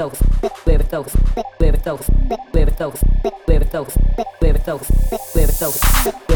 those, live with those, live with those, live with those, live with those, live with those, live with those, live with those.